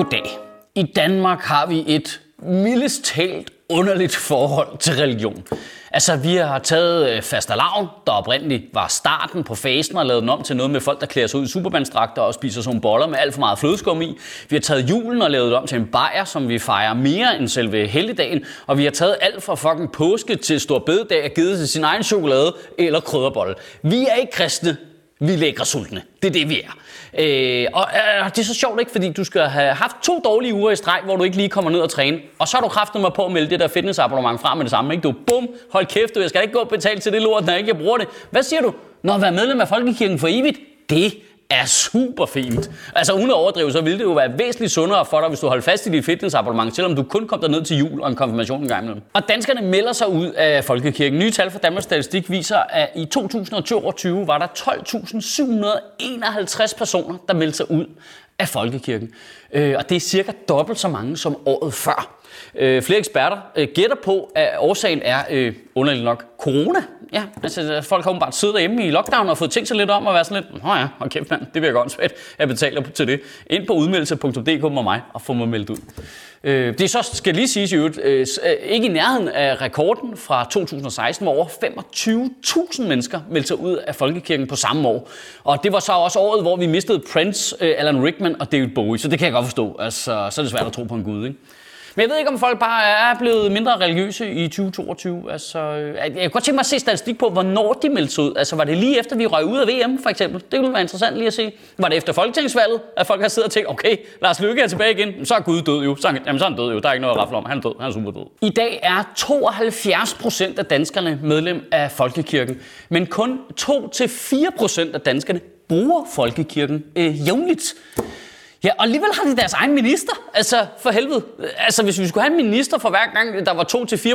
Goddag. I Danmark har vi et mildest talt underligt forhold til religion. Altså, vi har taget øh, fastelavn, der oprindeligt var starten på fasten, og lavet den om til noget med folk, der klæder sig ud i superbandsdragter og spiser sådan boller med alt for meget flødeskum i. Vi har taget julen og lavet det om til en bajer, som vi fejrer mere end selve helligdagen. Og vi har taget alt fra fucking påske til stor bededag og givet til sin egen chokolade eller krydderbolle. Vi er ikke kristne, vi er lækre sultne. Det er det, vi er. Øh, og øh, det er så sjovt ikke, fordi du skal have haft to dårlige uger i streg, hvor du ikke lige kommer ned og træne. Og så har du kraftet mig på at melde det der fitnessabonnement frem med det samme. Ikke? Du, bum, hold kæft, du, jeg skal ikke gå og betale til det lort, når jeg ikke bruger det. Hvad siger du? Når at være medlem af Folkekirken for evigt, det er super fint. Altså uden at overdrive, så ville det jo være væsentligt sundere for dig, hvis du holdt fast i dit fitnessabonnement, selvom du kun kom ned til jul og en konfirmation en gang imellem. Og danskerne melder sig ud af Folkekirken. Nye tal fra Danmarks Statistik viser, at i 2022 var der 12.751 personer, der meldte sig ud af Folkekirken. Øh, og det er cirka dobbelt så mange som året før. Øh, flere eksperter øh, gætter på, at årsagen er øh, underligt nok corona. Ja, altså folk har bare siddet derhjemme i lockdown og fået tænkt sig lidt om at være sådan lidt, nå ja, og kæft mand, det bliver godt svært. Jeg betaler til det. Ind på udmeldelse.dk med mig og få mig meldt ud. Øh, det er så, skal lige sige øh, øh, ikke i nærheden af rekorden fra 2016, hvor over 25.000 mennesker meldte sig ud af Folkekirken på samme år. Og det var så også året, hvor vi mistede Prince, øh, Alan Rickman og David Bowie, så det kan jeg godt forstå. Altså, så er det svært at tro på en gud, ikke? Men jeg ved ikke, om folk bare er blevet mindre religiøse i 2022. Altså, øh, jeg kunne godt tænke mig at se statistik på, hvornår de meldte sig ud. Altså, var det lige efter, vi røg ud af VM, for eksempel? Det ville være interessant lige at se. Var det efter folketingsvalget, at folk har siddet og tænkt, okay, Lars Lykke er tilbage igen. Så er Gud død jo. Så er, jamen, så er han død jo. Der er ikke noget at rafle om. Han er død. Han er super død. I dag er 72 procent af danskerne medlem af Folkekirken. Men kun 2-4 procent af danskerne bruger Folkekirken øh, jævnligt. Ja, og alligevel har de deres egen minister. Altså, for helvede. Altså, hvis vi skulle have en minister for hver gang, der var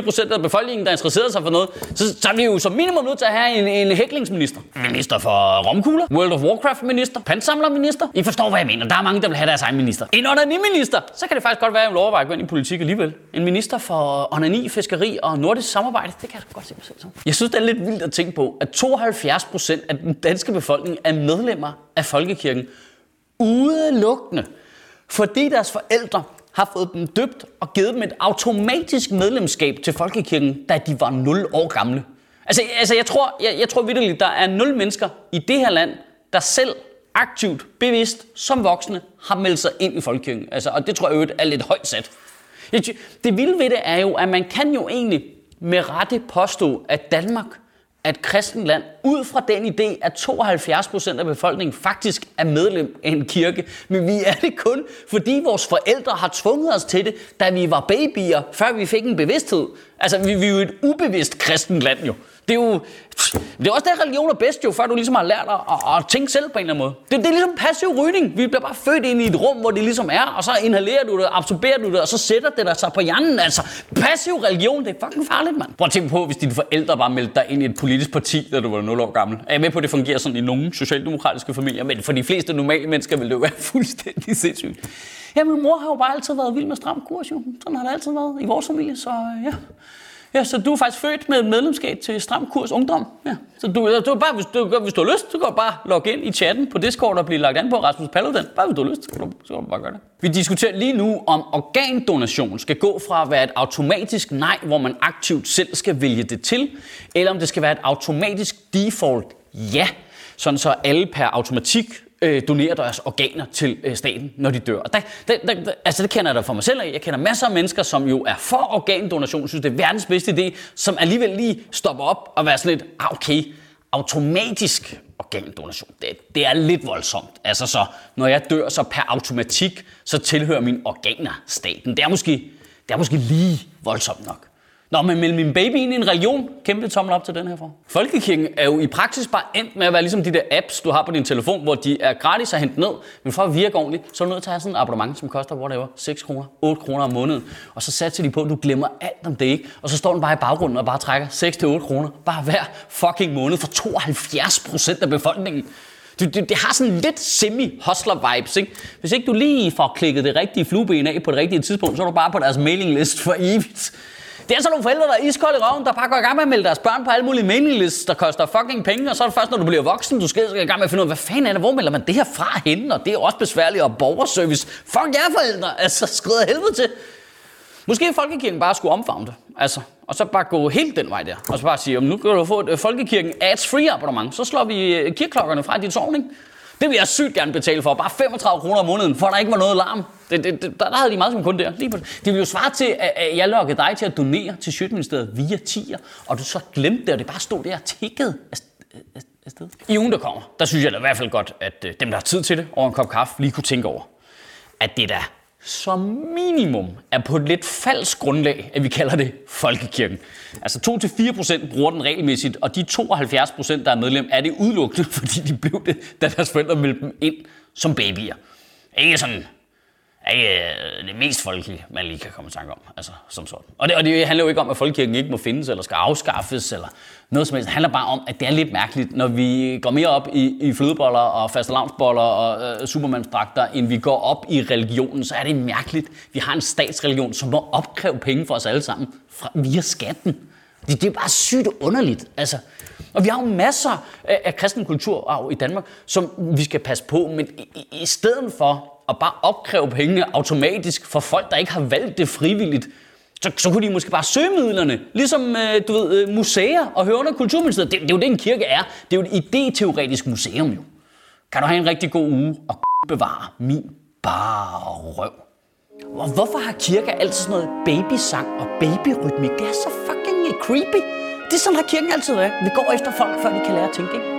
2-4 procent af befolkningen, der interesserede sig for noget, så, så er vi jo som minimum nødt til at have en, en hæklingsminister. Minister for romkugler, World of Warcraft-minister, pansamler-minister. I forstår, hvad jeg mener. Der er mange, der vil have deres egen minister. En onani-minister. Så kan det faktisk godt være, at jeg vil overveje at gå ind i politik alligevel. En minister for onani, fiskeri og nordisk samarbejde. Det kan jeg godt se mig selv som. Jeg synes, det er lidt vildt at tænke på, at 72 procent af den danske befolkning er medlemmer af Folkekirken udelukkende, fordi deres forældre har fået dem døbt og givet dem et automatisk medlemskab til Folkekirken, da de var 0 år gamle. Altså, altså jeg tror, jeg, jeg tror vidderligt, der er 0 mennesker i det her land, der selv aktivt, bevidst, som voksne, har meldt sig ind i Folkekirken. Altså, og det tror jeg jo er lidt højt sat. Det vilde ved det er jo, at man kan jo egentlig med rette påstå, at Danmark at kristenland, ud fra den idé, at 72 procent af befolkningen faktisk er medlem af en kirke. Men vi er det kun, fordi vores forældre har tvunget os til det, da vi var babyer, før vi fik en bevidsthed. Altså, vi, vi er jo et ubevidst kristenland jo. Det er jo det er også der, religion er bedst jo, før du ligesom har lært at, at, at tænke selv på en eller anden måde. Det, det er ligesom passiv rygning. Vi bliver bare født ind i et rum, hvor det ligesom er, og så inhalerer du det, absorberer du det, og så sætter det dig sig på hjernen. Altså, passiv religion, det er fucking farligt, mand. Prøv at tænke på, hvis dine forældre bare meldte dig ind i et politisk parti, da du var 0 år gammel. Jeg er med på, at det fungerer sådan i nogle socialdemokratiske familier, men for de fleste normale mennesker vil det jo være fuldstændig sindssygt. Ja, min mor har jo bare altid været vild med stram kurs, jo. Sådan har det altid været i vores familie, så ja. Ja, så du er faktisk født med et medlemskab til Stram Kurs Ungdom. Ja. Så du, du bare, hvis, du, hvis du har lyst, så kan du bare logge ind i chatten på Discord og blive lagt an på Rasmus Paludan. Bare hvis du har lyst, så kan du, så kan du bare gøre det. Vi diskuterer lige nu, om organdonation skal gå fra at være et automatisk nej, hvor man aktivt selv skal vælge det til, eller om det skal være et automatisk default ja, sådan så alle per automatik øh, donerer deres organer til øh, staten, når de dør. Og der, der, der, altså det kender jeg da for mig selv af. Jeg kender masser af mennesker, som jo er for organdonation, synes det er verdens bedste idé, som alligevel lige stopper op og være sådan lidt, ah, okay, automatisk organdonation, det, det er lidt voldsomt. Altså så, når jeg dør, så per automatik, så tilhører mine organer staten. Det er måske, det er måske lige voldsomt nok. Nå, men meld min baby ind i en religion. Kæmpe tommel op til den her for. Folkekirken er jo i praksis bare endt med at være ligesom de der apps, du har på din telefon, hvor de er gratis at hente ned. Men for at virke ordentligt, så er du nødt til at have sådan et abonnement, som koster, whatever, 6 kroner, 8 kroner om måneden. Og så satser de på, at du glemmer alt om det ikke. Og så står den bare i baggrunden og bare trækker 6-8 kroner. Bare hver fucking måned for 72 procent af befolkningen. Det, det, det har sådan lidt semi-hustler-vibes, ikke? Hvis ikke du lige får klikket det rigtige flueben af på det rigtige tidspunkt, så er du bare på deres mailinglist for evigt. Det er så nogle forældre, der er iskolde i røven, der bare går i gang med at melde deres børn på alle mulige mailinglists, der koster fucking penge, og så er det først, når du bliver voksen, du skal i gang med at finde ud af, hvad fanden er det, hvor melder man det her fra henne, og det er også besværligt, og borgerservice. Fuck jer forældre, altså skrider helvede til. Måske folkekirken bare skulle omfavne det, altså, og så bare gå helt den vej der, og så bare sige, om nu kan du få øh, et folkekirken ads-free abonnement, så slår vi øh, kirkeklokkerne fra i din sovning. Det vil jeg sygt gerne betale for. Bare 35 kroner om måneden, for der ikke var noget larm. Det, det, det, der, der havde de meget som kunde der. Lige på det. det vil jo svare til, at jeg lukkede dig til at donere til Sjøtministeriet via tier, og du så glemte det, og det bare stod der og tikkede afsted. I ugen, der kommer, der synes jeg da i hvert fald godt, at øh, dem, der har tid til det over en kop kaffe, lige kunne tænke over, at det der som minimum er på et lidt falsk grundlag, at vi kalder det folkekirken. Altså 2-4% bruger den regelmæssigt, og de 72%, der er medlem, er det udelukkende, fordi de blev det, da deres forældre meldte dem ind som babyer. Ikke sådan ikke øh, det mest folkelige, man lige kan komme i tanke om, altså som sådan. Og det, og det handler jo ikke om, at folkekirken ikke må findes, eller skal afskaffes, eller noget som helst. Det handler bare om, at det er lidt mærkeligt, når vi går mere op i, i flødeboller og fastelavnsboller og øh, supermandsdragter, end vi går op i religionen, så er det mærkeligt. Vi har en statsreligion, som må opkræve penge for os alle sammen fra, via skatten. Det, det er bare sygt underligt. Altså, og vi har jo masser af, af kristen kulturarv i Danmark, som vi skal passe på, men i, i stedet for at bare opkræve penge automatisk for folk, der ikke har valgt det frivilligt, så, så kunne de måske bare søge midlerne, ligesom øh, du ved, øh, museer og høre under Kulturministeriet. Det, det er jo det, en kirke er. Det er jo et idéteoretisk museum jo. Kan du have en rigtig god uge og bevare min bare røv. Og hvorfor har kirker altid sådan noget babysang og babyrytmik? Det er så fucking øh, creepy. Det er sådan, har kirken altid været. Vi går efter folk, før de kan lære at tænke, ikke?